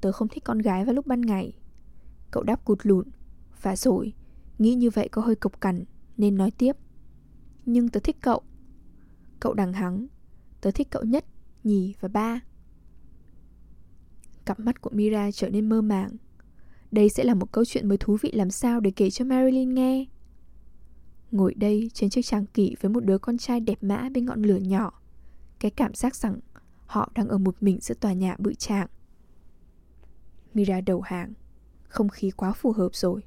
tớ không thích con gái vào lúc ban ngày. Cậu đáp cụt lụn. Và rồi, nghĩ như vậy có hơi cộc cằn, nên nói tiếp. Nhưng tớ thích cậu. Cậu đằng hắng. Tớ thích cậu nhất, nhì và ba. Cặp mắt của Mira trở nên mơ màng. Đây sẽ là một câu chuyện mới thú vị làm sao để kể cho Marilyn nghe. Ngồi đây trên chiếc tràng kỵ với một đứa con trai đẹp mã bên ngọn lửa nhỏ. Cái cảm giác rằng họ đang ở một mình giữa tòa nhà bự trạng. Mira đầu hàng. Không khí quá phù hợp rồi.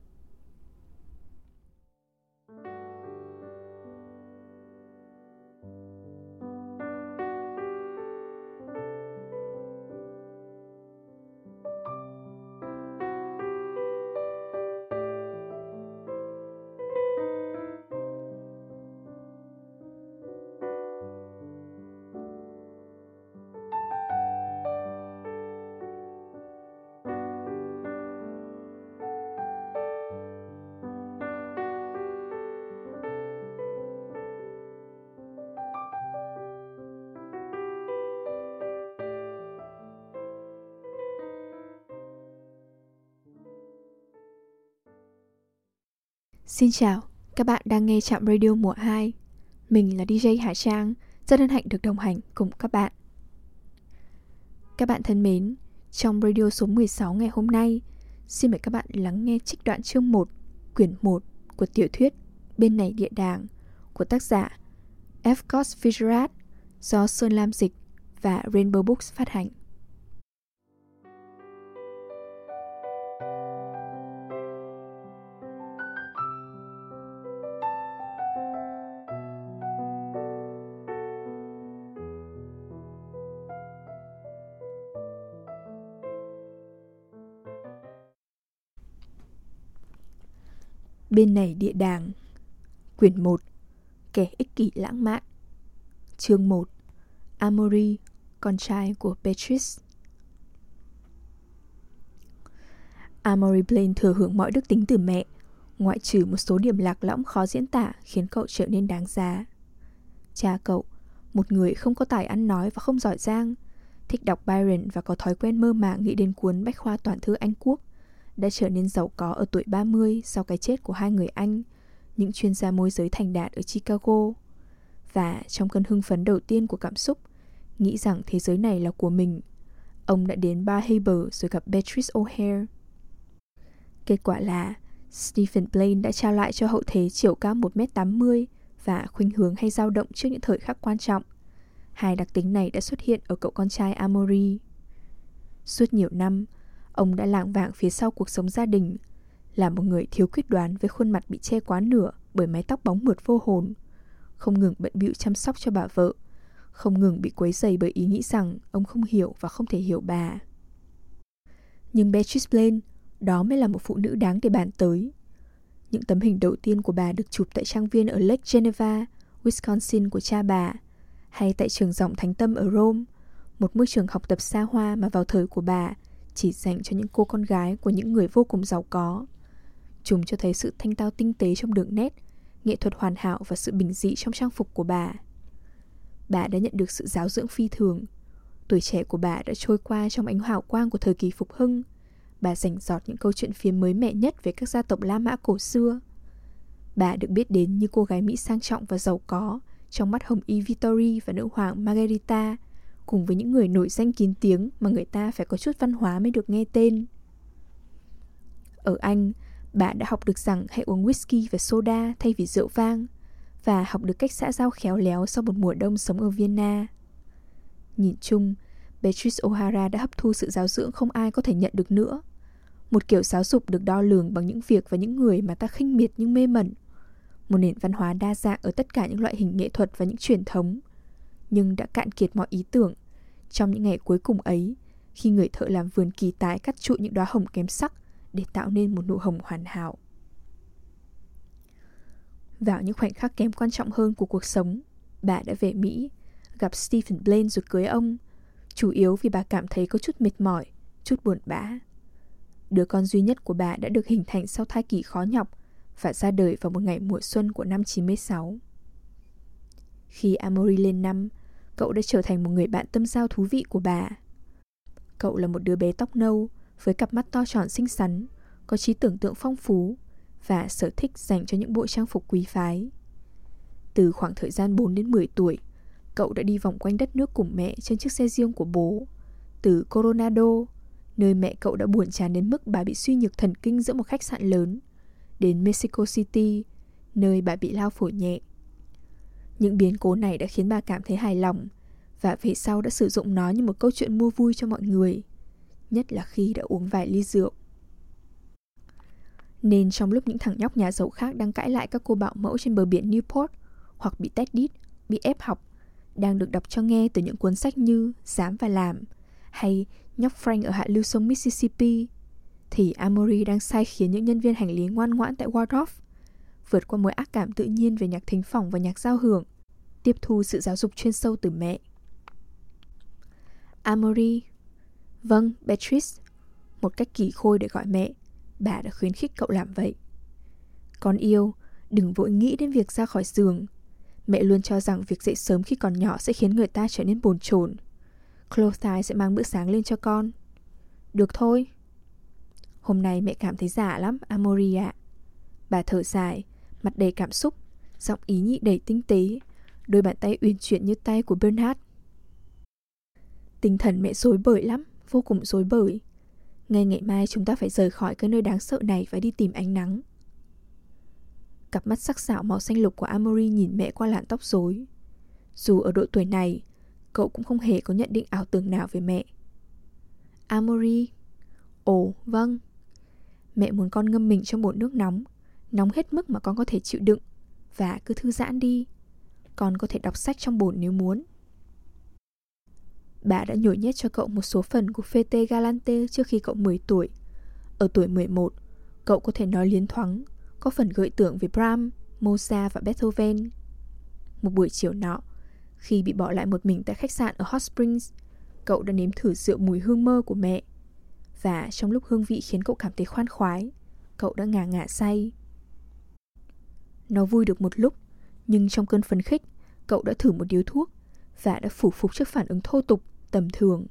Xin chào, các bạn đang nghe Trạm Radio mùa 2. Mình là DJ Hải Trang, rất hân hạnh được đồng hành cùng các bạn. Các bạn thân mến, trong radio số 16 ngày hôm nay, xin mời các bạn lắng nghe trích đoạn chương 1, quyển 1 của tiểu thuyết Bên này địa đàng của tác giả F. Goss Fitzgerald do Sơn Lam Dịch và Rainbow Books phát hành. Bên này địa đàng. Quyển 1 Kẻ ích kỷ lãng mạn. Chương 1 Amory, con trai của petrus Amory Blaine thừa hưởng mọi đức tính từ mẹ Ngoại trừ một số điểm lạc lõng khó diễn tả Khiến cậu trở nên đáng giá. Cha cậu Một người không có tài ăn nói và không giỏi giang Thích đọc Byron và có thói quen mơ màng nghĩ đến cuốn Bách khoa toàn thư Anh Quốc đã trở nên giàu có ở tuổi 30 sau cái chết của hai người Anh, những chuyên gia môi giới thành đạt ở Chicago. Và trong cơn hưng phấn đầu tiên của cảm xúc, nghĩ rằng thế giới này là của mình, ông đã đến Bar Haber rồi gặp Beatrice O'Hare. Kết quả là Stephen Blaine đã trao lại cho hậu thế chiều cao 1m80 và khuynh hướng hay dao động trước những thời khắc quan trọng. Hai đặc tính này đã xuất hiện ở cậu con trai Amory. Suốt nhiều năm, Ông đã lạng vạng phía sau cuộc sống gia đình Là một người thiếu quyết đoán với khuôn mặt bị che quá nửa Bởi mái tóc bóng mượt vô hồn Không ngừng bận bịu chăm sóc cho bà vợ Không ngừng bị quấy dày bởi ý nghĩ rằng Ông không hiểu và không thể hiểu bà. Nhưng Beatrice Blaine Đó mới là một phụ nữ đáng để bàn tới. Những tấm hình đầu tiên của bà được chụp tại trang viên ở Lake Geneva, Wisconsin của cha bà Hay tại trường giọng Thánh Tâm ở Rome Một môi trường học tập xa hoa mà vào thời của bà chỉ dành cho những cô con gái của những người vô cùng giàu có. Chúng cho thấy sự thanh tao tinh tế trong đường nét, nghệ thuật hoàn hảo và sự bình dị trong trang phục của bà. Bà đã nhận được sự giáo dưỡng phi thường. Tuổi trẻ của bà đã trôi qua trong ánh hào quang của thời kỳ phục hưng. Bà rảnh giọt những câu chuyện phía mới mẻ nhất về các gia tộc La Mã cổ xưa. Bà được biết đến như cô gái Mỹ sang trọng và giàu có trong mắt Hồng Y Vittori và nữ hoàng Margarita – cùng với những người nổi danh kín tiếng mà người ta phải có chút văn hóa mới được nghe tên. Ở Anh, bà đã học được rằng hãy uống whisky và soda thay vì rượu vang và học được cách xã giao khéo léo sau một mùa đông sống ở Vienna. Nhìn chung, Beatrice O'Hara đã hấp thu sự giáo dưỡng không ai có thể nhận được nữa. Một kiểu giáo dục được đo lường bằng những việc và những người mà ta khinh miệt nhưng mê mẩn. Một nền văn hóa đa dạng ở tất cả những loại hình nghệ thuật và những truyền thống nhưng đã cạn kiệt mọi ý tưởng. Trong những ngày cuối cùng ấy, khi người thợ làm vườn kỳ tái cắt trụi những đóa hồng kém sắc để tạo nên một nụ hồng hoàn hảo. Vào những khoảnh khắc kém quan trọng hơn của cuộc sống, bà đã về Mỹ, gặp Stephen Blaine rồi cưới ông, chủ yếu vì bà cảm thấy có chút mệt mỏi, chút buồn bã. Đứa con duy nhất của bà đã được hình thành sau thai kỳ khó nhọc và ra đời vào một ngày mùa xuân của năm 96. Khi Amory lên năm, cậu đã trở thành một người bạn tâm giao thú vị của bà. Cậu là một đứa bé tóc nâu, với cặp mắt to tròn xinh xắn, có trí tưởng tượng phong phú và sở thích dành cho những bộ trang phục quý phái. Từ khoảng thời gian 4 đến 10 tuổi, cậu đã đi vòng quanh đất nước cùng mẹ trên chiếc xe riêng của bố. Từ Coronado, nơi mẹ cậu đã buồn chán đến mức bà bị suy nhược thần kinh giữa một khách sạn lớn, đến Mexico City, nơi bà bị lao phổi nhẹ. Những biến cố này đã khiến bà cảm thấy hài lòng và về sau đã sử dụng nó như một câu chuyện mua vui cho mọi người, nhất là khi đã uống vài ly rượu. Nên trong lúc những thằng nhóc nhà giàu khác đang cãi lại các cô bạo mẫu trên bờ biển Newport hoặc bị tét đít, bị ép học, đang được đọc cho nghe từ những cuốn sách như Dám và Làm hay Nhóc Frank ở hạ lưu sông Mississippi, thì Amory đang sai khiến những nhân viên hành lý ngoan ngoãn tại Waldorf vượt qua mối ác cảm tự nhiên về nhạc thính phòng và nhạc giao hưởng, tiếp thu sự giáo dục chuyên sâu từ mẹ. Amory Vâng, Beatrice. Một cách kỳ khôi để gọi mẹ Bà đã khuyến khích cậu làm vậy. Con yêu, đừng vội nghĩ đến việc ra khỏi giường. Mẹ luôn cho rằng việc dậy sớm khi còn nhỏ sẽ khiến người ta trở nên bồn chồn. Clothai sẽ mang bữa sáng lên cho con. Được thôi. Hôm nay mẹ cảm thấy giả lắm, Amory ạ. Bà thở dài, mặt đầy cảm xúc Giọng ý nhị đầy tinh tế Đôi bàn tay uyển chuyển như tay của Bernard Tinh thần mẹ rối bời lắm Vô cùng rối bời Ngay ngày mai chúng ta phải rời khỏi cái nơi đáng sợ này Và đi tìm ánh nắng Cặp mắt sắc sảo màu xanh lục của Amory nhìn mẹ qua làn tóc rối. Dù ở độ tuổi này, cậu cũng không hề có nhận định ảo tưởng nào về mẹ. Amory Ồ, vâng. Mẹ muốn con ngâm mình trong bồn nước nóng, nóng hết mức mà con có thể chịu đựng, và cứ thư giãn đi. Con có thể đọc sách trong bồn nếu muốn. Bà đã nhồi nhét cho cậu một số phần của Fete Galante trước khi cậu 10 tuổi. Ở tuổi 11, cậu có thể nói liến thoáng có phần gợi tưởng về Brahms, Mozart và Beethoven. Một buổi chiều nọ, khi bị bỏ lại một mình tại khách sạn ở Hot Springs, cậu đã nếm thử rượu mùi hương mơ của mẹ. Và trong lúc hương vị khiến cậu cảm thấy khoan khoái, cậu đã ngả ngả say. Nó vui được một lúc, nhưng trong cơn phấn khích, cậu đã thử một điếu thuốc và đã phủ phục trước phản ứng thô tục, tầm thường.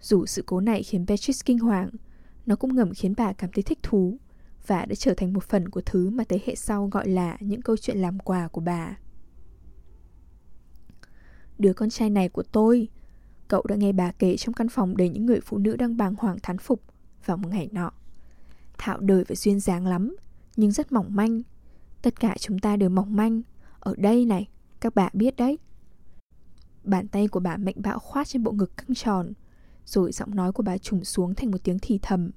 Dù sự cố này khiến Beatrice kinh hoàng, nó cũng ngầm khiến bà cảm thấy thích thú và đã trở thành một phần của thứ mà thế hệ sau gọi là những câu chuyện làm quà của bà. Đứa con trai này của tôi, cậu đã nghe bà kể trong căn phòng đầy những người phụ nữ đang bàng hoàng thán phục vào một ngày nọ. Thạo đời và duyên dáng lắm, nhưng rất mỏng manh. Tất cả chúng ta đều mỏng manh. Ở đây này, các bạn biết đấy. Bàn tay của bà mạnh bạo khoát trên bộ ngực căng tròn, rồi giọng nói của bà trùng xuống thành một tiếng thì thầm.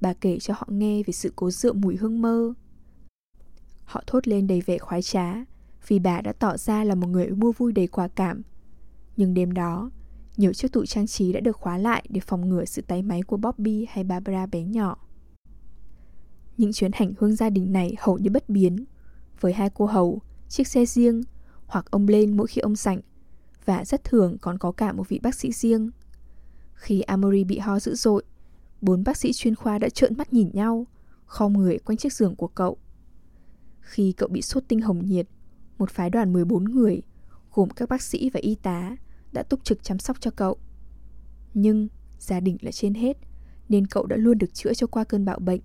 Bà kể cho họ nghe về sự cố rượu mùi hương mơ. Họ thốt lên đầy vẻ khoái trá Vì bà đã tỏ ra là một người mua vui đầy quả cảm. Nhưng đêm đó Nhiều chiếc tủ trang trí đã được khóa lại Để phòng ngừa sự tay máy của Bobby hay Barbara bé nhỏ. Những chuyến hành hương gia đình này hầu như bất biến. Với hai cô hầu, chiếc xe riêng Hoặc ông lên mỗi khi ông sảnh Và rất thường còn có cả một vị bác sĩ riêng Khi Amory bị ho dữ dội Bốn bác sĩ chuyên khoa đã trợn mắt nhìn nhau, khom người quanh chiếc giường của cậu. Khi cậu bị sốt tinh hồng nhiệt, một phái đoàn 14 người, gồm các bác sĩ và y tá, đã túc trực chăm sóc cho cậu. Nhưng gia đình là trên hết, nên cậu đã luôn được chữa cho qua cơn bạo bệnh.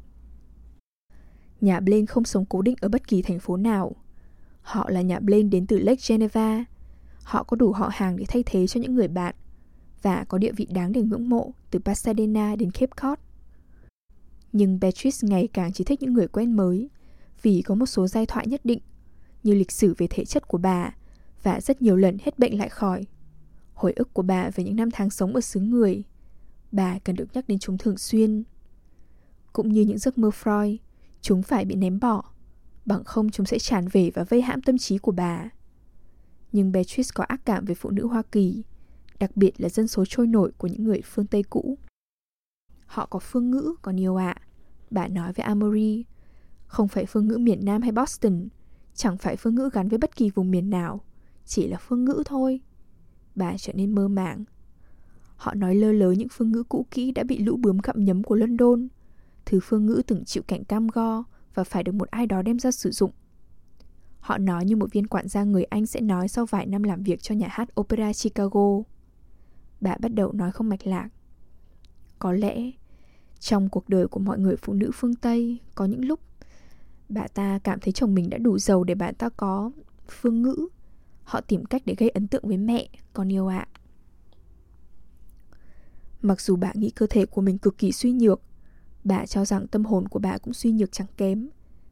Nhà Blaine không sống cố định ở bất kỳ thành phố nào. Họ là nhà Blaine đến từ Lake Geneva. Họ có đủ họ hàng để thay thế cho những người bạn và có địa vị đáng để ngưỡng mộ từ Pasadena đến Cape Cod. Nhưng Beatrice ngày càng chỉ thích những người quen mới vì có một số giai thoại nhất định như lịch sử về thể chất của bà và rất nhiều lần hết bệnh lại khỏi. Hồi ức của bà về những năm tháng sống ở xứ người, bà cần được nhắc đến chúng thường xuyên. Cũng như những giấc mơ Freud, chúng phải bị ném bỏ, bằng không chúng sẽ tràn về và vây hãm tâm trí của bà. Nhưng Beatrice có ác cảm về phụ nữ Hoa Kỳ, đặc biệt là dân số trôi nổi của những người phương Tây cũ. Họ có phương ngữ còn nhiều ạ. À. Bà nói với Amory, không phải phương ngữ miền Nam hay Boston, chẳng phải phương ngữ gắn với bất kỳ vùng miền nào, chỉ là phương ngữ thôi. Bà trở nên mơ màng. Họ nói lơ lớ những phương ngữ cũ kỹ đã bị lũ bướm gặm nhấm của London, thứ phương ngữ từng chịu cảnh cam go và phải được một ai đó đem ra sử dụng. Họ nói như một viên quản gia người Anh sẽ nói sau vài năm làm việc cho nhà hát Opera Chicago bà bắt đầu nói không mạch lạc. Có lẽ Trong cuộc đời của mọi người phụ nữ phương Tây, có những lúc bà ta cảm thấy chồng mình đã đủ giàu để bà ta có phương ngữ. Họ tìm cách để gây ấn tượng với mẹ, con yêu ạ. Mặc dù bà nghĩ cơ thể của mình cực kỳ suy nhược, bà cho rằng tâm hồn của bà cũng suy nhược chẳng kém,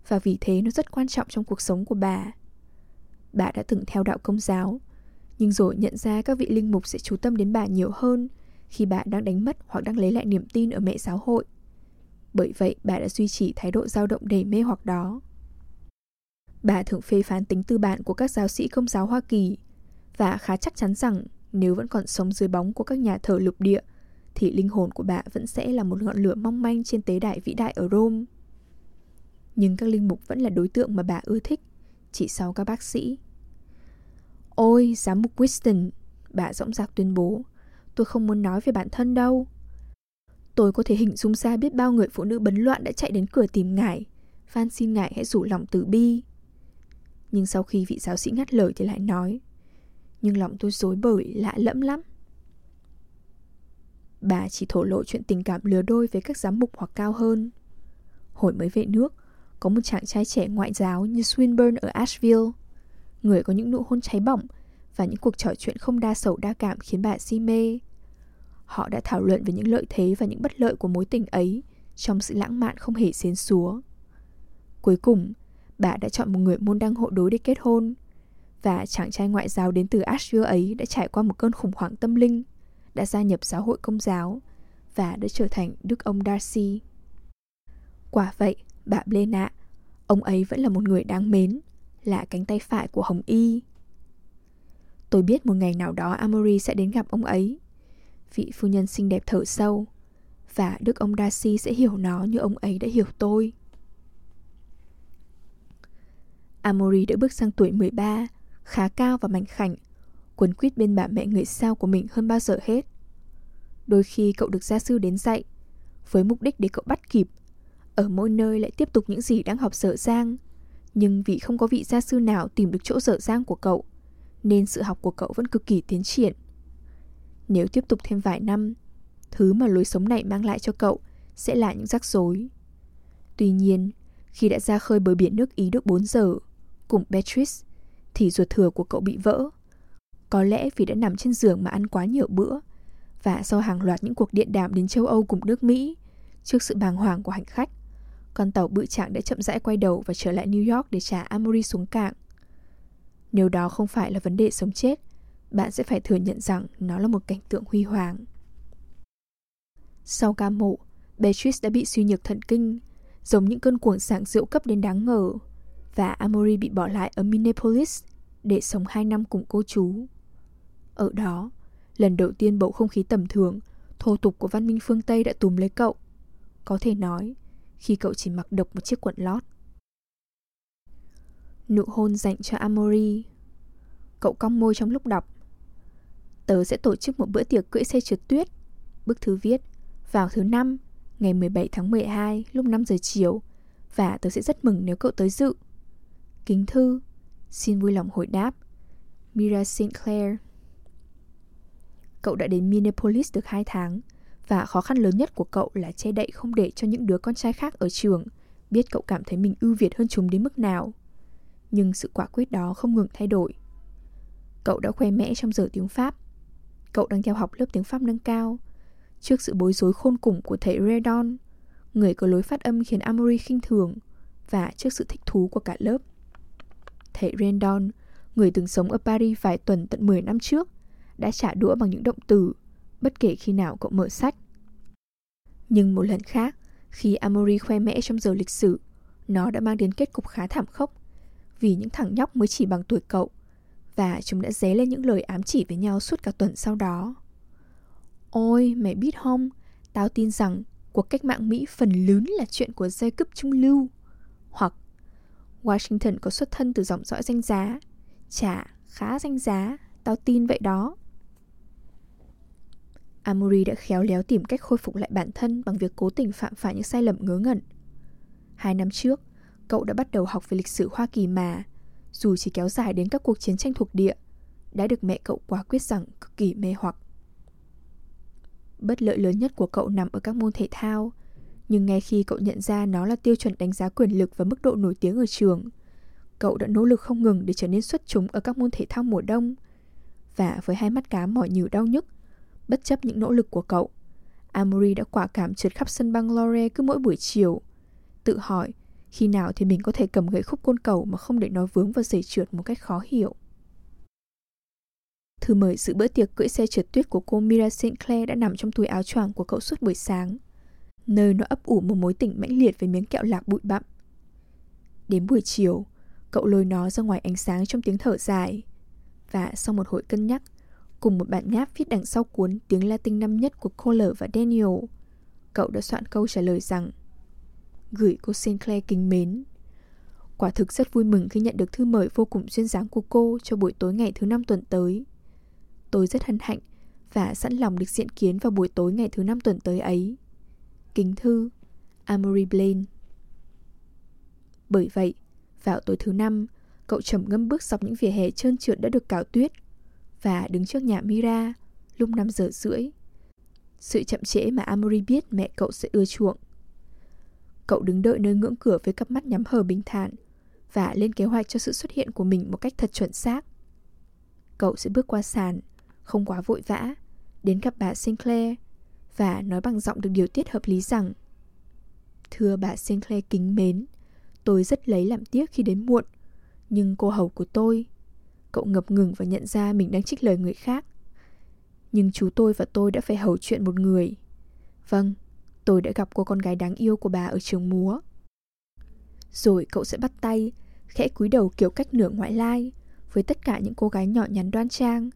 và vì thế nó rất quan trọng trong cuộc sống của bà. Bà đã từng theo đạo công giáo, nhưng rồi nhận ra các vị linh mục sẽ chú tâm đến bà nhiều hơn khi bà đang đánh mất hoặc đang lấy lại niềm tin ở mẹ giáo hội. Bởi vậy, bà đã duy trì thái độ dao động đầy mê hoặc đó. Bà thường phê phán tính tư bản của các giáo sĩ công giáo Hoa Kỳ và khá chắc chắn rằng nếu vẫn còn sống dưới bóng của các nhà thờ lục địa thì linh hồn của bà vẫn sẽ là một ngọn lửa mong manh trên tế đại vĩ đại ở Rome. Nhưng các linh mục vẫn là đối tượng mà bà ưa thích, chỉ sau các bác sĩ. Ôi, giám mục Winston, bà dõng dạc tuyên bố, tôi không muốn nói về bản thân đâu. Tôi có thể hình dung ra biết bao người phụ nữ bấn loạn đã chạy đến cửa tìm ngài, van xin ngài hãy rủ lòng từ bi. Nhưng sau khi vị giáo sĩ ngắt lời thì lại nói, nhưng lòng tôi dối bời lạ lẫm lắm. Bà chỉ thổ lộ chuyện tình cảm lứa đôi với các giám mục hoặc cao hơn. Hồi mới về nước, có một chàng trai trẻ ngoại giáo như Swinburne ở Asheville. Người có những nụ hôn cháy bỏng và những cuộc trò chuyện không đa sầu đa cảm khiến bà si mê. Họ đã thảo luận về những lợi thế và những bất lợi của mối tình ấy trong sự lãng mạn không hề xến xúa. Cuối cùng, bà đã chọn một người môn đăng hộ đối để kết hôn. Và chàng trai ngoại giáo đến từ Asheville ấy đã trải qua một cơn khủng hoảng tâm linh, đã gia nhập giáo hội công giáo và đã trở thành đức ông Darcy. Quả vậy, bà Blena, ông ấy vẫn là một người đáng mến, là cánh tay phải của Hồng Y. Tôi biết một ngày nào đó Amory sẽ đến gặp ông ấy. Vị phu nhân xinh đẹp thở sâu, và đức ông Darcy sẽ hiểu nó như ông ấy đã hiểu tôi. Amory đã bước sang tuổi 13, khá cao và mảnh khảnh, quấn quýt bên bà mẹ người sao của mình hơn bao giờ hết. Đôi khi cậu được gia sư đến dạy, với mục đích để cậu bắt kịp. Ở mỗi nơi lại tiếp tục những gì đang học dở dang, nhưng vì không có vị gia sư nào tìm được chỗ dở dang của cậu, nên sự học của cậu vẫn cực kỳ tiến triển. Nếu tiếp tục thêm vài năm, thứ mà lối sống này mang lại cho cậu sẽ là những rắc rối. Tuy nhiên, khi đã ra khơi bờ biển nước Ý được 4 giờ, cùng Beatrice, thì ruột thừa của cậu bị vỡ. Có lẽ vì đã nằm trên giường mà ăn quá nhiều bữa, và sau hàng loạt những cuộc điện đàm đến châu Âu cùng nước Mỹ, trước sự bàng hoàng của hành khách, con tàu bự trạng đã chậm rãi quay đầu và trở lại New York để trả Amory xuống cảng. Nếu đó không phải là vấn đề sống chết, bạn sẽ phải thừa nhận rằng nó là một cảnh tượng huy hoàng. Sau ca mổ, Beatrice đã bị suy nhược thần kinh, giống những cơn cuồng sảng rượu cấp đến đáng ngờ, và Amory bị bỏ lại ở Minneapolis để sống hai năm cùng cô chú. Ở đó, lần đầu tiên bầu không khí tầm thường, thô tục của văn minh phương Tây đã túm lấy cậu. Có thể nói, khi cậu chỉ mặc độc một chiếc quần lót. Nụ hôn dành cho Amory Cậu cong môi trong lúc đọc. Tớ sẽ tổ chức một bữa tiệc cưỡi xe trượt tuyết. Bức thư viết Vào thứ năm Ngày 17 tháng 12 lúc 5 giờ chiều Và tớ sẽ rất mừng nếu cậu tới dự. Kính thư Xin vui lòng hồi đáp. Mira Sinclair. Cậu đã đến Minneapolis được 2 tháng Và khó khăn lớn nhất của cậu là che đậy không để cho những đứa con trai khác ở trường Biết cậu cảm thấy mình ưu việt hơn chúng đến mức nào. Nhưng sự quả quyết đó không ngừng thay đổi. Cậu đã khoe mẽ trong giờ tiếng Pháp. Cậu đang theo học lớp tiếng Pháp nâng cao. Trước sự bối rối khôn cùng của thầy Redon Người có lối phát âm khiến Amory khinh thường Và trước sự thích thú của cả lớp. Thầy Redon người từng sống ở Paris vài tuần tận 10 năm trước, đã trả đũa bằng những động từ, bất kể khi nào cậu mở sách. Nhưng một lần khác, khi Amory khoe mẽ trong giờ lịch sử, nó đã mang đến kết cục khá thảm khốc, vì những thằng nhóc mới chỉ bằng tuổi cậu, và chúng đã dé lên những lời ám chỉ với nhau suốt cả tuần sau đó. Ôi, mày biết không, tao tin rằng cuộc cách mạng Mỹ phần lớn là chuyện của giai cấp trung lưu. Hoặc Washington có xuất thân từ dòng dõi danh giá. Chả, khá danh giá, tao tin vậy đó. Amuri đã khéo léo tìm cách khôi phục lại bản thân bằng việc cố tình phạm phải những sai lầm ngớ ngẩn. Hai năm trước, cậu đã bắt đầu học về lịch sử Hoa Kỳ mà, dù chỉ kéo dài đến các cuộc chiến tranh thuộc địa, đã được mẹ cậu quả quyết rằng cực kỳ mê hoặc. Bất lợi lớn nhất của cậu nằm ở các môn thể thao, Nhưng ngay khi cậu nhận ra nó là tiêu chuẩn đánh giá quyền lực và mức độ nổi tiếng ở trường, cậu đã nỗ lực không ngừng để trở nên xuất chúng ở các môn thể thao mùa đông. Và với hai mắt cá mỏi nhừ đau nhức, bất chấp những nỗ lực của cậu, Amory đã quả cảm trượt khắp sân băng Lore cứ mỗi buổi chiều. Tự hỏi, khi nào thì mình có thể cầm gậy khúc côn cầu mà không để nó vướng vào giày trượt một cách khó hiểu. Thư mời dự bữa tiệc cưỡi xe trượt tuyết của cô Mira Sinclair đã nằm trong túi áo choàng của cậu suốt buổi sáng, nơi nó ấp ủ một mối tình mãnh liệt với miếng kẹo lạc bụi bặm. Đến buổi chiều, cậu lôi nó ra ngoài ánh sáng trong tiếng thở dài. Và sau một hồi cân nhắc, cùng một bản nháp viết đằng sau cuốn tiếng Latin năm nhất của Kohler và Daniel, cậu đã soạn câu trả lời rằng Gửi cô Sinclair kính mến. Quả thực rất vui mừng khi nhận được thư mời vô cùng duyên dáng của cô cho buổi tối ngày thứ năm tuần tới. Tôi rất hân hạnh và sẵn lòng được diện kiến vào buổi tối ngày thứ năm tuần tới ấy. Kính thư, Amory Blaine. Bởi vậy, vào tối thứ năm, cậu trầm ngâm bước dọc những vỉa hè trơn trượt đã được cào tuyết và đứng trước nhà Mira lúc 5 giờ rưỡi. Sự chậm trễ mà Amory biết mẹ cậu sẽ ưa chuộng. Cậu đứng đợi nơi ngưỡng cửa với cặp mắt nhắm hờ bình thản và lên kế hoạch cho sự xuất hiện của mình một cách thật chuẩn xác. Cậu sẽ bước qua sàn, không quá vội vã, đến gặp bà Sinclair và nói bằng giọng được điều tiết hợp lý rằng Thưa bà Sinclair kính mến, tôi rất lấy làm tiếc khi đến muộn, nhưng cô hầu của tôi Cậu ngập ngừng và nhận ra mình đang trích lời người khác. Nhưng chú tôi và tôi đã phải hầu chuyện một người. Vâng, tôi đã gặp cô con gái đáng yêu của bà ở trường múa. Rồi cậu sẽ bắt tay, khẽ cúi đầu kiểu cách nửa ngoại lai Với tất cả những cô gái nhỏ nhắn đoan trang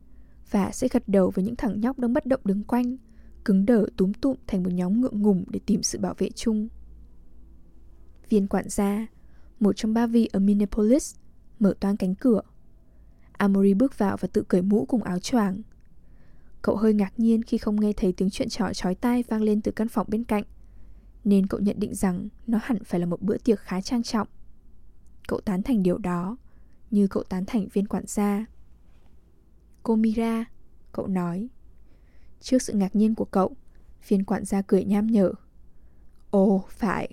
Và sẽ gật đầu với những thằng nhóc đang bất động đứng quanh Cứng đờ túm tụm thành một nhóm ngượng ngùng để tìm sự bảo vệ chung. Viên quản gia, một trong ba vị ở Minneapolis, mở toang cánh cửa. Amory bước vào và tự cởi mũ cùng áo choàng. Cậu hơi ngạc nhiên khi không nghe thấy tiếng chuyện trò chói tai vang lên từ căn phòng bên cạnh, nên cậu nhận định rằng nó hẳn phải là một bữa tiệc khá trang trọng. Cậu tán thành điều đó, như cậu tán thành viên quản gia. Cô Mira, cậu nói. Trước sự ngạc nhiên của cậu, viên quản gia cười nham nhở. Ồ, phải,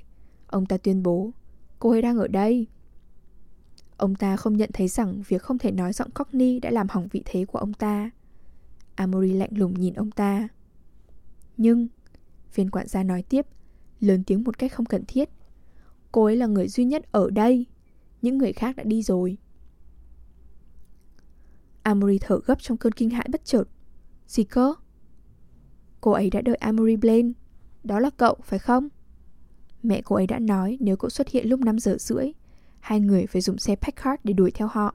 ông ta tuyên bố, cô ấy đang ở đây. Ông ta không nhận thấy rằng việc không thể nói giọng Cockney đã làm hỏng vị thế của ông ta. Amory lạnh lùng nhìn ông ta. Nhưng, viên quản gia nói tiếp, lớn tiếng một cách không cần thiết. Cô ấy là người duy nhất ở đây. Những người khác đã đi rồi. Amory thở gấp trong cơn kinh hãi bất chợt. Gì cơ? Cô ấy đã đợi Amory Blaine. Đó là cậu, phải không? Mẹ cô ấy đã nói nếu cậu xuất hiện lúc 5 giờ rưỡi hai người phải dùng xe Packard để đuổi theo họ.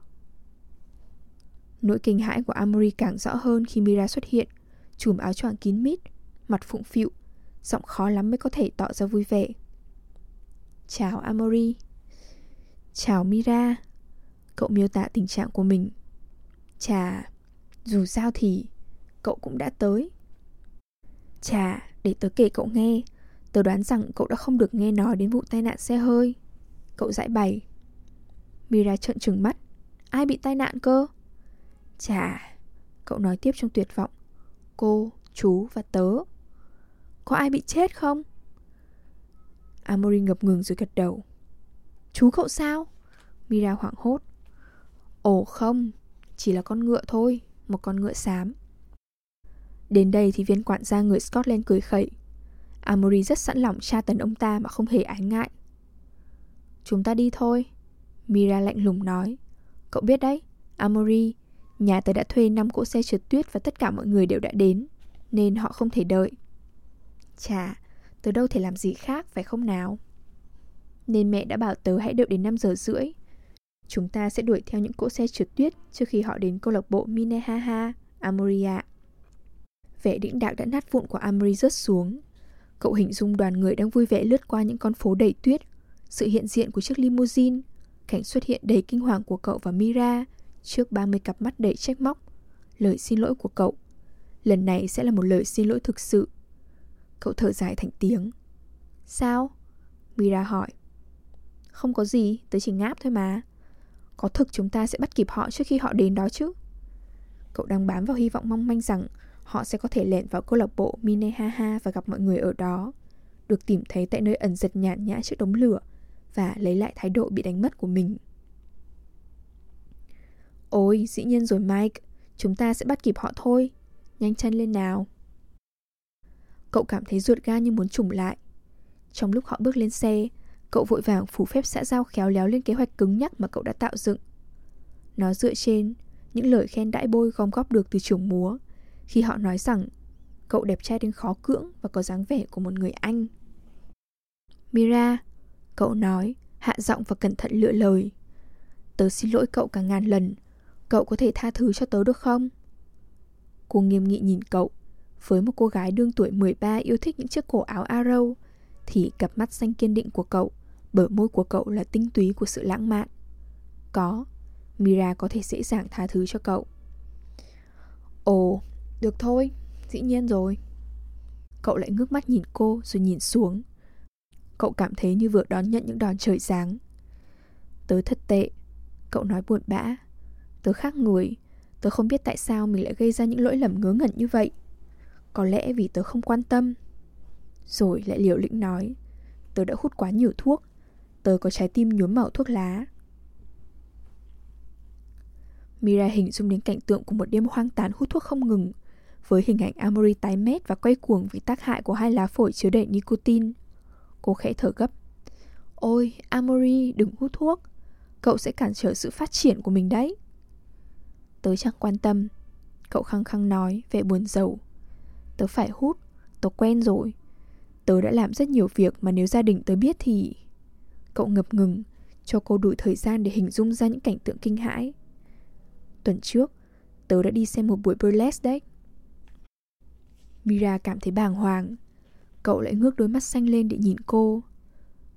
Nỗi kinh hãi của Amory càng rõ hơn khi Mira xuất hiện, chùm áo choàng kín mít, mặt phụng phịu, giọng khó lắm mới có thể tỏ ra vui vẻ. Chào Amory. Chào Mira. Cậu miêu tả tình trạng của mình. Chà, dù sao thì cậu cũng đã tới. Chà, để tớ kể cậu nghe, tớ đoán rằng cậu đã không được nghe nói đến vụ tai nạn xe hơi. Cậu giải bày. Mira trợn trừng mắt. Ai bị tai nạn cơ? Chà Cậu nói tiếp trong tuyệt vọng. Cô, chú và tớ. Có ai bị chết không? Amory ngập ngừng rồi gật đầu. Chú cậu sao? Mira hoảng hốt. Ồ không Chỉ là con ngựa thôi Một con ngựa xám. Đến đây thì viên quản gia người Scotland cười khẩy. Amory rất sẵn lòng tra tấn ông ta mà không hề ái ngại. Chúng ta đi thôi. Mira lạnh lùng nói. Cậu biết đấy, Amory Nhà tớ đã thuê 5 cỗ xe trượt tuyết Và tất cả mọi người đều đã đến Nên họ không thể đợi. Chà, tớ đâu thể làm gì khác phải không nào? Nên mẹ đã bảo tớ hãy đợi đến 5 giờ rưỡi. Chúng ta sẽ đuổi theo những cỗ xe trượt tuyết Trước khi họ đến câu lạc bộ Minehaha, Amoria Vẻ đĩnh đạo đã nát vụn của Amory rớt xuống. Cậu hình dung đoàn người đang vui vẻ lướt qua những con phố đầy tuyết Sự hiện diện của chiếc limousine Cảnh xuất hiện đầy kinh hoàng của cậu và Mira trước 30 cặp mắt đầy trách móc. Lời xin lỗi của cậu. Lần này sẽ là một lời xin lỗi thực sự. Cậu thở dài thành tiếng. Sao? Mira hỏi. Không có gì, tớ chỉ ngáp thôi mà. Có thực chúng ta sẽ bắt kịp họ trước khi họ đến đó chứ. Cậu đang bám vào hy vọng mong manh rằng họ sẽ có thể lẻn vào câu lạc bộ Minehaha và gặp mọi người ở đó. được tìm thấy tại nơi ẩn giật nhàn nhã trước đống lửa và lấy lại thái độ bị đánh mất của mình. Ôi, dĩ nhiên rồi Mike, chúng ta sẽ bắt kịp họ thôi. Nhanh chân lên nào. Cậu cảm thấy ruột ga như muốn trùng lại. Trong lúc họ bước lên xe, cậu vội vàng phủ phép xã giao khéo léo lên kế hoạch cứng nhắc mà cậu đã tạo dựng. Nó dựa trên những lời khen đãi bôi gom góp được từ trưởng múa khi họ nói rằng cậu đẹp trai đến khó cưỡng và có dáng vẻ của một người Anh. Mira, cậu nói, hạ giọng và cẩn thận lựa lời. Tớ xin lỗi cậu cả ngàn lần, cậu có thể tha thứ cho tớ được không? Cô nghiêm nghị nhìn cậu, với một cô gái đương tuổi 13 yêu thích những chiếc cổ áo arrow, thì cặp mắt xanh kiên định của cậu, bờ môi của cậu là tinh túy của sự lãng mạn. Có, Mira có thể dễ dàng tha thứ cho cậu. Ồ, được thôi, dĩ nhiên rồi. Cậu lại ngước mắt nhìn cô rồi nhìn xuống. Cậu cảm thấy như vừa đón nhận những đòn trời giáng. Tớ thật tệ, cậu nói buồn bã. Tớ khác người, tớ không biết tại sao mình lại gây ra những lỗi lầm ngớ ngẩn như vậy. Có lẽ vì tớ không quan tâm. Rồi lại liều lĩnh nói, tớ đã hút quá nhiều thuốc, tớ có trái tim nhuốm màu thuốc lá. Mira hình dung đến cảnh tượng của một đêm hoang tàn hút thuốc không ngừng, với hình ảnh Amory tái mét và quay cuồng vì tác hại của hai lá phổi chứa đầy nicotine. Cô khẽ thở gấp. Ôi, Amory, đừng hút thuốc. Cậu sẽ cản trở sự phát triển của mình đấy. Tớ chẳng quan tâm. Cậu khăng khăng nói, vẻ buồn rầu. Tớ phải hút, tớ quen rồi. Tớ đã làm rất nhiều việc mà nếu gia đình tớ biết thì... Cậu ngập ngừng, cho cô đủ thời gian để hình dung ra những cảnh tượng kinh hãi. Tuần trước, tớ đã đi xem một buổi burlesque đấy. Mira cảm thấy bàng hoàng. Cậu lại ngước đôi mắt xanh lên để nhìn cô.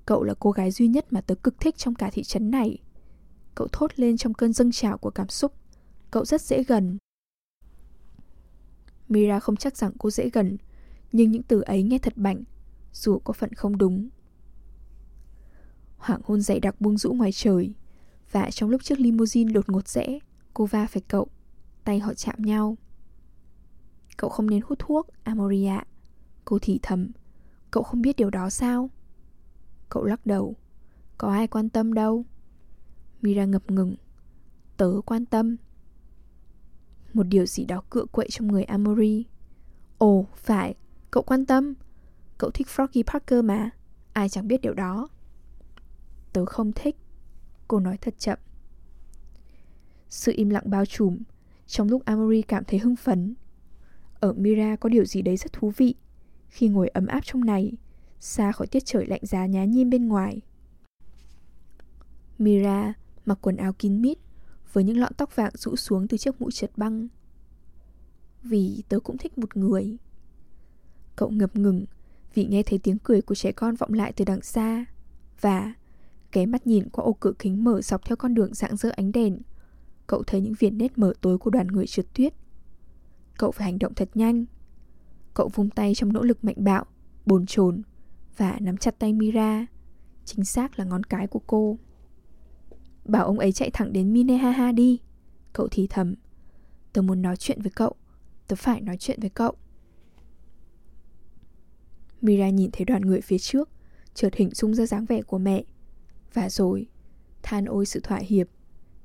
Cậu là cô gái duy nhất mà tớ cực thích trong cả thị trấn này. Cậu thốt lên trong cơn dâng trào của cảm xúc. Cậu rất dễ gần. Mira không chắc rằng cô dễ gần, nhưng những từ ấy nghe thật bảnh, dù có phận không đúng. Hoàng hôn dày đặc buông rũ ngoài trời, và trong lúc chiếc limousine đột ngột rẽ, cô va phải cậu, tay họ chạm nhau. Cậu không nên hút thuốc, Amoria. Cô thì thầm. Cậu không biết điều đó sao? Cậu lắc đầu. Có ai quan tâm đâu. Mira ngập ngừng. Tớ quan tâm. Một điều gì đó cựa quậy trong người Amory. Ồ, phải, cậu quan tâm. Cậu thích Froggy Parker mà. Ai chẳng biết điều đó. Tớ không thích. Cô nói thật chậm. Sự im lặng bao trùm Trong lúc Amory cảm thấy hưng phấn ở Mira có điều gì đấy rất thú vị khi ngồi ấm áp trong này, Xa khỏi tiết trời lạnh giá nhá nhem bên ngoài. Mira mặc quần áo kín mít Với những lọn tóc vàng rũ xuống từ chiếc mũ trượt băng. Vì tớ cũng thích một người. Cậu ngập ngừng Vì nghe thấy tiếng cười của trẻ con vọng lại từ đằng xa Và Cái mắt nhìn qua ô cửa kính mở dọc theo con đường rạng rỡ ánh đèn, Cậu thấy những viền nét mở tối của đoàn người trượt tuyết. Cậu phải hành động thật nhanh. Cậu vung tay trong nỗ lực mạnh bạo, Bồn chồn Và nắm chặt tay Mira. Chính xác là ngón cái của cô. Bảo ông ấy chạy thẳng đến Minehaha đi. Cậu thì thầm, Tớ muốn nói chuyện với cậu. Tớ phải nói chuyện với cậu. Mira nhìn thấy đoàn người phía trước, Chợt hình dung ra dáng vẻ của mẹ. Và rồi, Than ôi sự thỏa hiệp,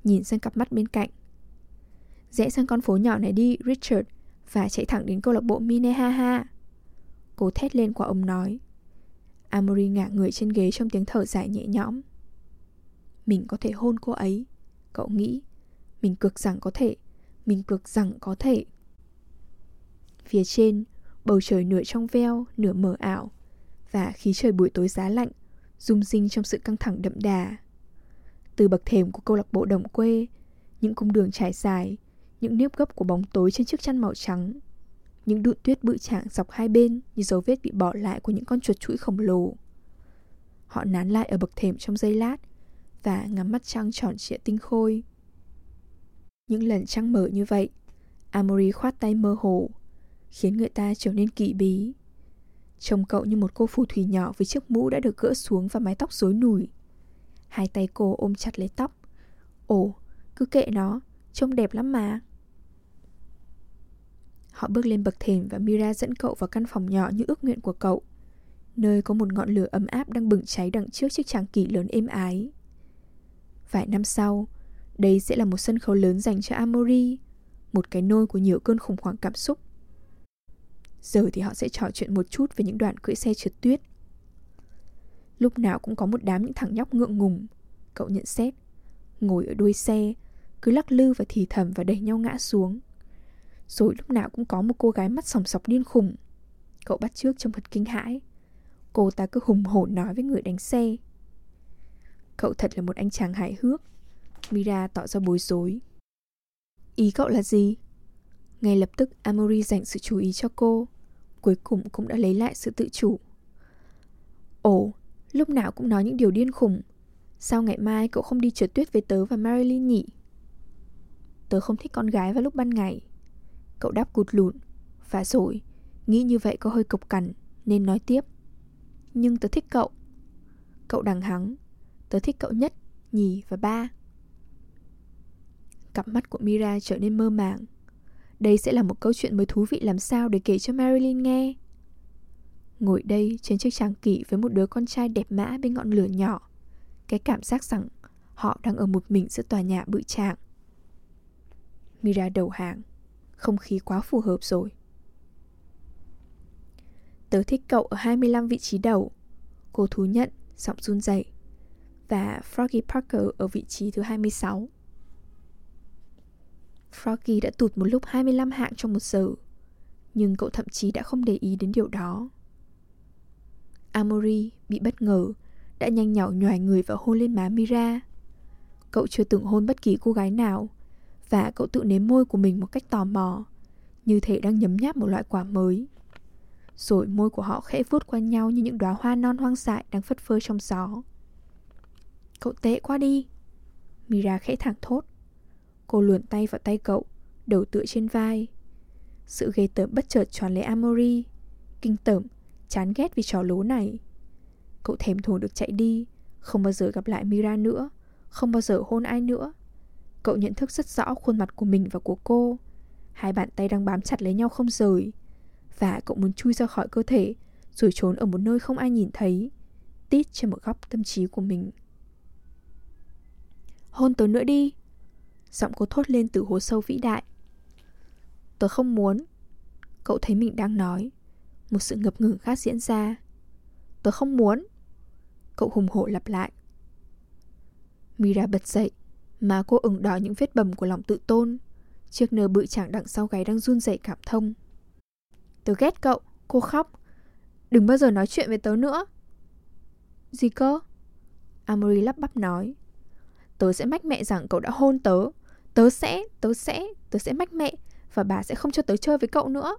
Nhìn sang cặp mắt bên cạnh. Rẽ sang con phố nhỏ này đi, Richard và chạy thẳng đến câu lạc bộ Minnehaha. Cô thét lên qua ông nói. Amory ngả người trên ghế trong tiếng thở dài nhẹ nhõm. Mình có thể hôn cô ấy. Cậu nghĩ. Mình cực rằng có thể. Mình cực rằng có thể. Phía trên, bầu trời nửa trong veo, nửa mờ ảo. Và khí trời buổi tối giá lạnh, rung rinh trong sự căng thẳng đậm đà. Từ bậc thềm của câu lạc bộ đồng quê, những cung đường trải dài, những nếp gấp của bóng tối trên chiếc chăn màu trắng. Những đụn tuyết bự trạng dọc hai bên như dấu vết bị bỏ lại của những con chuột chuỗi khổng lồ. Họ nán lại ở bậc thềm trong giây lát và ngắm mắt trăng tròn trịa tinh khôi. Những lần trăng mở như vậy, Amory khoát tay mơ hồ, khiến người ta trở nên kỳ bí. Trông cậu như một cô phù thủy nhỏ với chiếc mũ đã được gỡ xuống và mái tóc rối nùi. Hai tay cô ôm chặt lấy tóc. Ồ, cứ kệ nó, trông đẹp lắm mà. Họ bước lên bậc thềm và Mira dẫn cậu vào căn phòng nhỏ như ước nguyện của cậu. nơi có một ngọn lửa ấm áp đang bừng cháy đằng trước chiếc tràng kỷ lớn êm ái. Vài năm sau, đây sẽ là một sân khấu lớn dành cho Amori, một cái nôi của nhiều cơn khủng hoảng cảm xúc. Giờ thì họ sẽ trò chuyện một chút về những đoạn cưỡi xe trượt tuyết. Lúc nào cũng có một đám những thằng nhóc ngượng ngùng, cậu nhận xét, ngồi ở đuôi xe, cứ lắc lư và thì thầm và đẩy nhau ngã xuống. Rồi lúc nào cũng có một cô gái mắt sòng sọc điên khùng. Cậu bắt trước trong thật kinh hãi. Cô ta cứ hùng hổ nói với người đánh xe. Cậu thật là một anh chàng hài hước. Mira tỏ ra bối rối. Ý cậu là gì? Ngay lập tức Amory dành sự chú ý cho cô. Cuối cùng cũng đã lấy lại sự tự chủ. Ồ, lúc nào cũng nói những điều điên khùng. Sao ngày mai cậu không đi trượt tuyết với tớ và Marilyn nhỉ? Tớ không thích con gái vào lúc ban ngày. Cậu đáp cụt lụn. Và rồi, nghĩ như vậy có hơi cộc cằn, nên nói tiếp. Nhưng tớ thích cậu. Cậu đằng hắng. Tớ thích cậu nhất, nhì và ba. Cặp mắt của Mira trở nên mơ màng. Đây sẽ là một câu chuyện mới thú vị làm sao để kể cho Marilyn nghe. Ngồi đây trên chiếc tràng kỷ với một đứa con trai đẹp mã bên ngọn lửa nhỏ. Cái cảm giác rằng họ đang ở một mình giữa tòa nhà bự trạng. Mira đầu hàng. Không khí quá phù hợp rồi. Tớ thích cậu ở 25 vị trí đầu. Cô thú nhận, giọng run rẩy. Và Froggy Parker ở vị trí thứ 26. Froggy đã tụt một lúc 25 hạng trong một giờ. Nhưng cậu thậm chí đã không để ý đến điều đó. Amory bị bất ngờ, đã nhanh nhỏ nhòi người và hôn lên má Mira. Cậu chưa từng hôn bất kỳ cô gái nào, và cậu tự nếm môi của mình một cách tò mò, như thể đang nhấm nháp một loại quả mới. Rồi môi của họ khẽ vuốt qua nhau như những đóa hoa non hoang dại đang phất phơ trong gió. Cậu tệ quá đi. Mira khẽ thẳng thốt. Cô luồn tay vào tay cậu, đầu tựa trên vai. Sự ghê tởm bất chợt tròn lấy amori Kinh tởm, chán ghét vì trò lố này. Cậu thèm thuồng được chạy đi, không bao giờ gặp lại Mira nữa, không bao giờ hôn ai nữa. Cậu nhận thức rất rõ khuôn mặt của mình và của cô. Hai bàn tay đang bám chặt lấy nhau không rời. Và cậu muốn chui ra khỏi cơ thể, rồi trốn ở một nơi không ai nhìn thấy, tít trên một góc tâm trí của mình. Hôn tớ nữa đi. Giọng cô thốt lên từ hố sâu vĩ đại. Tớ không muốn. Cậu thấy mình đang nói. Một sự ngập ngừng khác diễn ra. Tớ không muốn. Cậu hùng hổ lặp lại. Mira bật dậy má cô ửng đỏ những vết bầm của lòng tự tôn Chiếc nơ bự chẳng đằng sau gáy đang run rẩy cảm thông. Tớ ghét cậu Cô khóc. Đừng bao giờ nói chuyện với tớ nữa. Gì cơ? Amory lắp bắp nói. Tớ sẽ mách mẹ rằng cậu đã hôn tớ. Tớ sẽ, tớ sẽ, tớ sẽ mách mẹ Và bà sẽ không cho tớ chơi với cậu nữa.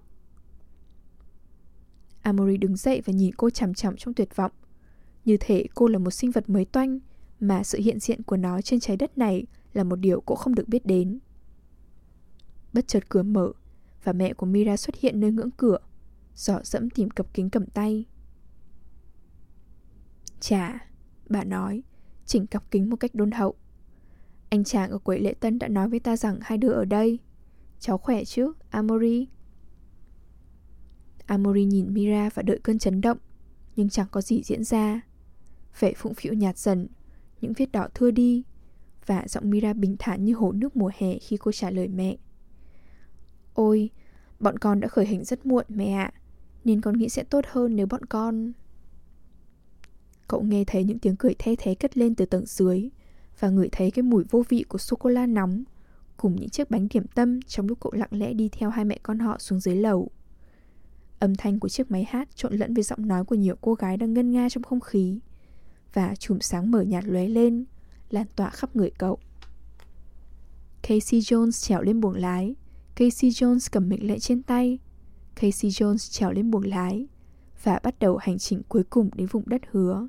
Amory đứng dậy và nhìn cô chằm chằm trong tuyệt vọng. Như thể cô là một sinh vật mới toanh mà sự hiện diện của nó trên trái đất này Là một điều cô không được biết đến Bất chợt cửa mở Và mẹ của Mira xuất hiện nơi ngưỡng cửa dọ dẫm tìm cặp kính cầm tay Chà, bà nói Chỉnh cặp kính một cách đôn hậu anh chàng ở quầy lễ tân đã nói với ta rằng hai đứa ở đây. Cháu khỏe chứ, Amory? Amory nhìn Mira và đợi cơn chấn động, nhưng chẳng có gì diễn ra. Vẻ phụng phịu nhạt dần, những vết đỏ thưa đi, và giọng Mira bình thản như hồ nước mùa hè khi cô trả lời mẹ. Ôi, bọn con đã khởi hành rất muộn mẹ ạ, nên con nghĩ sẽ tốt hơn nếu bọn con... Cậu nghe thấy những tiếng cười the thế cất lên từ tầng dưới và ngửi thấy cái mùi vô vị của sô-cô-la nóng cùng những chiếc bánh điểm tâm trong lúc cậu lặng lẽ đi theo hai mẹ con họ xuống dưới lầu. Âm thanh của chiếc máy hát trộn lẫn với giọng nói của nhiều cô gái đang ngân nga trong không khí và chùm sáng mở nhạt lóe lên, lan tỏa khắp người cậu. Casey Jones trèo lên buồng lái, Casey Jones cầm mệnh lệnh trên tay. Casey Jones trèo lên buồng lái và bắt đầu hành trình cuối cùng đến vùng đất hứa.